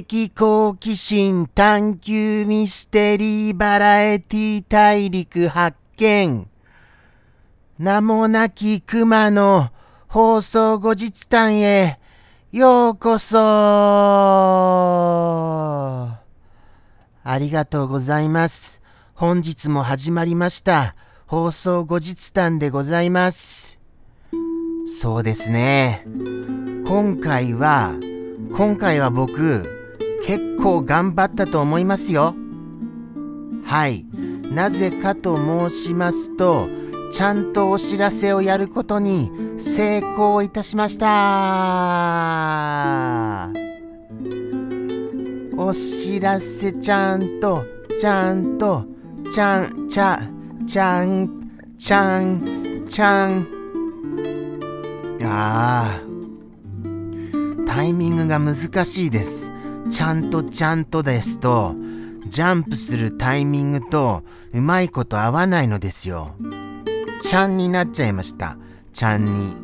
的好奇心探求ミステリーバラエティ大陸発見。名もなき熊の放送後日談へようこそありがとうございます。本日も始まりました。放送後日談でございます。そうですね。今回は、今回は僕、結構頑張ったと思いますよ。はい。なぜかと申しますと、ちゃんとお知らせをやることに成功いたしました。お知らせちゃんと、ちゃんと、ちゃん、ちゃ、ちゃん、ちゃん、ちゃん。いやータイミングが難しいです。ちゃんとちゃんとですと、ジャンプするタイミングとうまいこと合わないのですよ。ちゃんになっちゃいました。ちゃんに。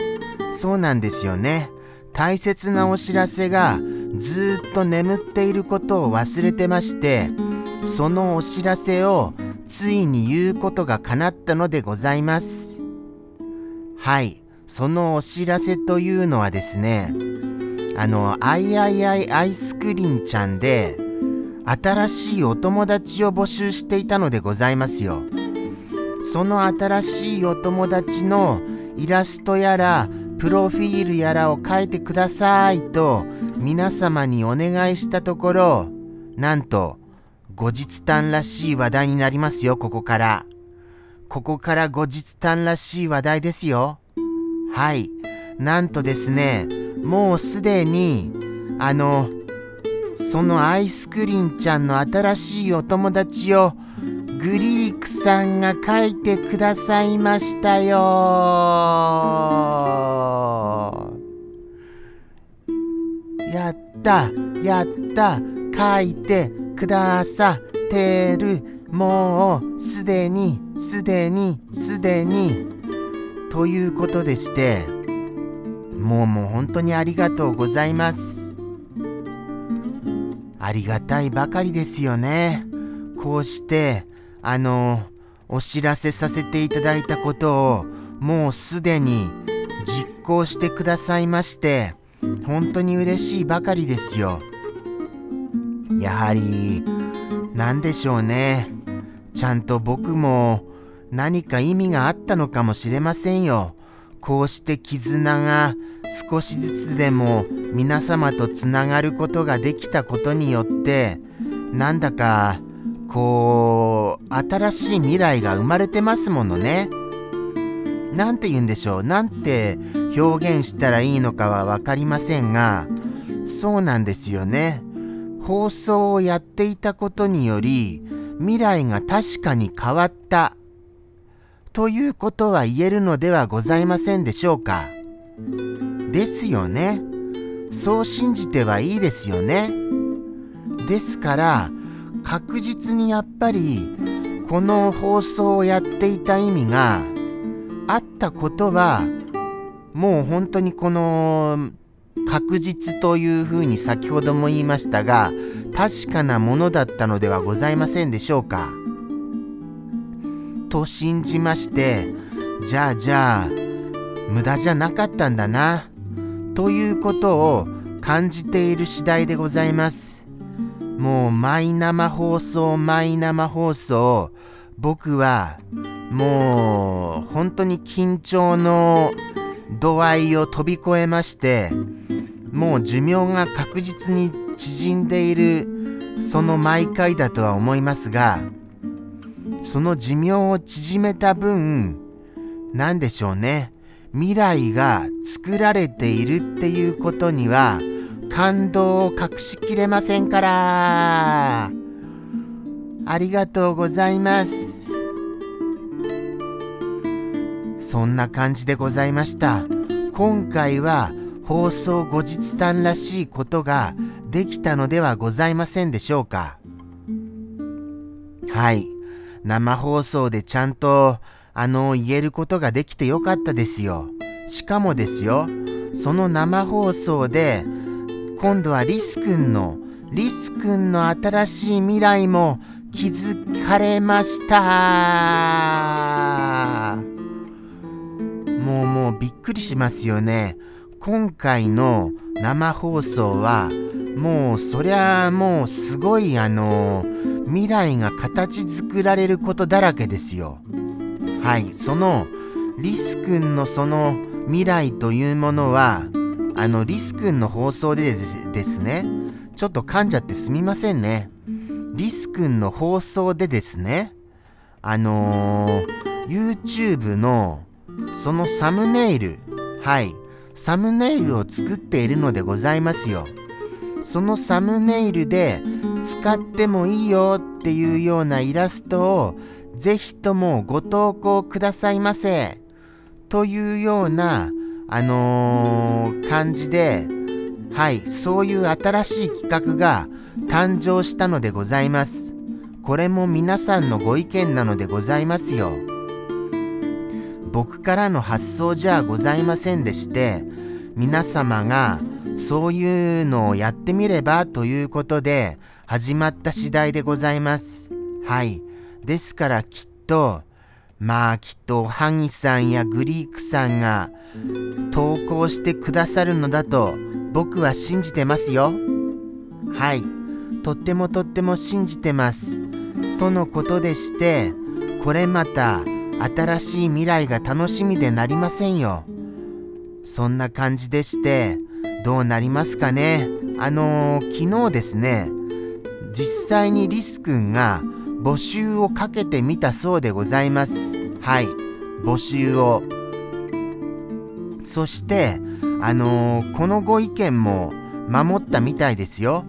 そうなんですよね。大切なお知らせがずっと眠っていることを忘れてまして、そのお知らせをついに言うことが叶ったのでございます。はい。そのお知らせというのはですね、あの、あいあいあいアイスクリンちゃんで、新しいお友達を募集していたのでございますよ。その新しいお友達のイラストやら、プロフィールやらを描いてくださいと皆様にお願いしたところ、なんと、後日談らしい話題になりますよ、ここから。ここから後日談らしい話題ですよ。はい。なんとですね、もうすでに、あの、そのアイスクリンちゃんの新しいお友達をグリークさんが書いてくださいましたよ。やった、やった、書いてくださってる。もうすでに、すでに、すでに。ということでして、もうもう本当にありがとうございます。ありがたいばかりですよね。こうして、あの、お知らせさせていただいたことを、もうすでに実行してくださいまして、本当に嬉しいばかりですよ。やはり、なんでしょうね。ちゃんと僕も何か意味があったのかもしれませんよ。こうして絆が少しずつでも皆様とつながることができたことによってなんだかこう新しい未来が生まれてますものね。なんて言うんでしょうなんて表現したらいいのかは分かりませんがそうなんですよね。放送をやっていたことにより未来が確かに変わったということは言えるのではございませんでしょうか。ですよね。そう信じてはいいですよね。ですから確実にやっぱりこの放送をやっていた意味があったことはもう本当にこの確実というふうに先ほども言いましたが確かなものだったのではございませんでしょうか。と信じましてじゃあじゃあ無駄じゃなかったんだなということを感じている次第でございます。もうマイ生放送マイ生放送僕はもう本当に緊張の度合いを飛び越えましてもう寿命が確実に縮んでいるその毎回だとは思いますがその寿命を縮めた分何でしょうね。未来が作られているっていうことには感動を隠しきれませんから。ありがとうございます。そんな感じでございました。今回は放送後日談らしいことができたのではございませんでしょうか。はい。生放送でちゃんとあの言えることができてよかったですよ。しかもですよその生放送で今度はリスくんのリス君の新しい未来も気づかれました。もうもうびっくりしますよね。今回の生放送はもうそりゃもうすごいあの未来が形作られることだらけですよ。はい。そのリス君のその未来というものはあのリス君の放送でですねちょっと噛んじゃってすみませんね。リス君の放送でですねあのー、YouTube のそのサムネイルはい。サムネイルを作っているのでございますよ。そのサムネイルで使ってもいいよっていうようなイラストをぜひともご投稿くださいませ。というようなあのー、感じではいそういう新しい企画が誕生したのでございます。これも皆さんのご意見なのでございますよ。僕からの発想じゃございませんでして皆様がそういうのをやってみればということで始まった次第でございます。はい。ですからきっと、まあきっとハギさんやグリークさんが投稿してくださるのだと僕は信じてますよ。はい。とってもとっても信じてます。とのことでして、これまた新しい未来が楽しみでなりませんよ。そんな感じでして、どうなりますかね。あのー、昨日ですね、実際にリス君が募集をかけてみたそうでございます。はい、募集を。そして、あのー、このご意見も守ったみたいですよ。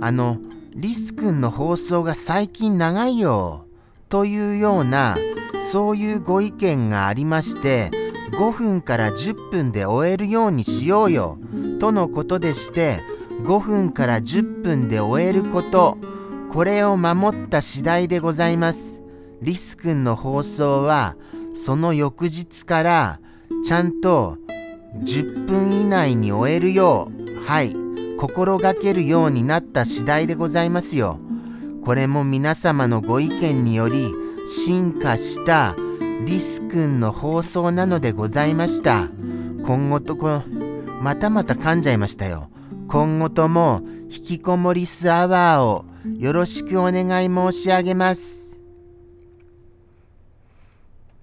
あの、リス君の放送が最近長いよ。というようなそういうご意見がありまして5分から10分で終えるようにしようよとのことでして5分から10分で終えることこれを守った次第でございますリス君の放送はその翌日からちゃんと10分以内に終えるようはい心がけるようになった次第でございますよこれも皆様のご意見により進化したリス君の放送なのでございました。今後とこ、またまた噛んじゃいましたよ。今後とも引きこもりスアワーをよろしくお願い申し上げます。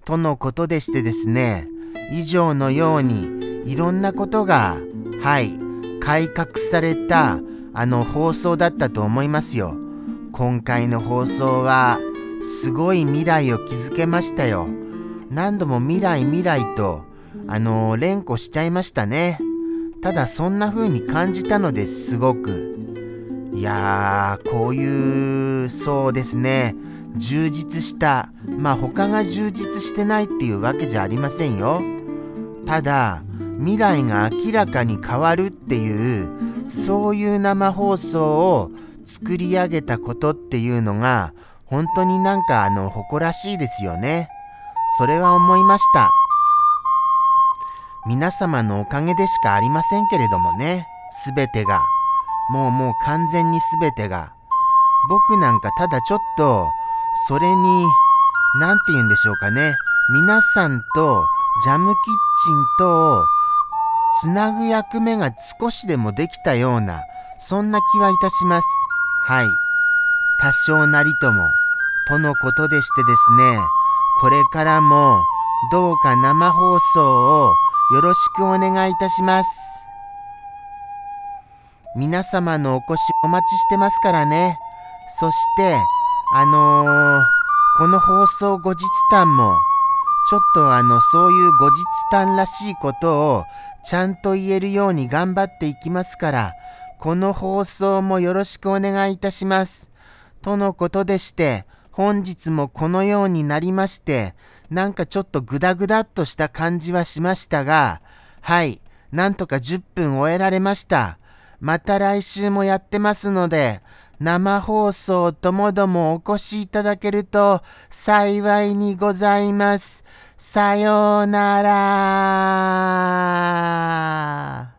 とのことでしてですね、以上のようにいろんなことが、はい、改革されたあの放送だったと思いますよ。今回の放送はすごい未来を築けましたよ。何度も未来未来と、あの、連呼しちゃいましたね。ただそんな風に感じたのですすごく。いやー、こういう、そうですね、充実した、まあ他が充実してないっていうわけじゃありませんよ。ただ、未来が明らかに変わるっていう、そういう生放送を作り上げたことっていうのが、本当になんかあの、誇らしいですよね。それは思いました。皆様のおかげでしかありませんけれどもね、すべてが。もうもう完全にすべてが。僕なんかただちょっと、それに、なんて言うんでしょうかね。皆さんとジャムキッチンとつなぐ役目が少しでもできたような、そんな気はいたします。はい。多少なりとも、とのことでしてですね、これからもどうか生放送をよろしくお願いいたします。皆様のお越しお待ちしてますからね。そして、あのー、この放送後日談も、ちょっとあの、そういう後日談らしいことをちゃんと言えるように頑張っていきますから、この放送もよろしくお願いいたします。とのことでして、本日もこのようになりまして、なんかちょっとグダグダっとした感じはしましたが、はい、なんとか10分終えられました。また来週もやってますので、生放送ともどもお越しいただけると幸いにございます。さようなら。